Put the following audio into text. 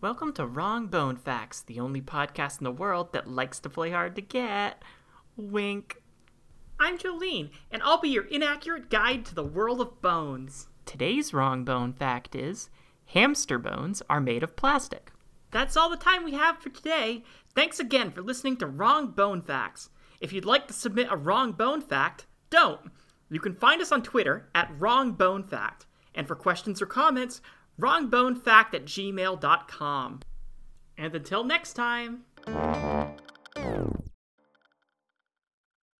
Welcome to Wrong Bone Facts, the only podcast in the world that likes to play hard to get. Wink. I'm Jolene, and I'll be your inaccurate guide to the world of bones. Today's wrong bone fact is hamster bones are made of plastic. That's all the time we have for today. Thanks again for listening to Wrong Bone Facts. If you'd like to submit a wrong bone fact, don't. You can find us on Twitter at WrongBoneFact, And for questions or comments, wrongbonefact at gmail.com. And until next time.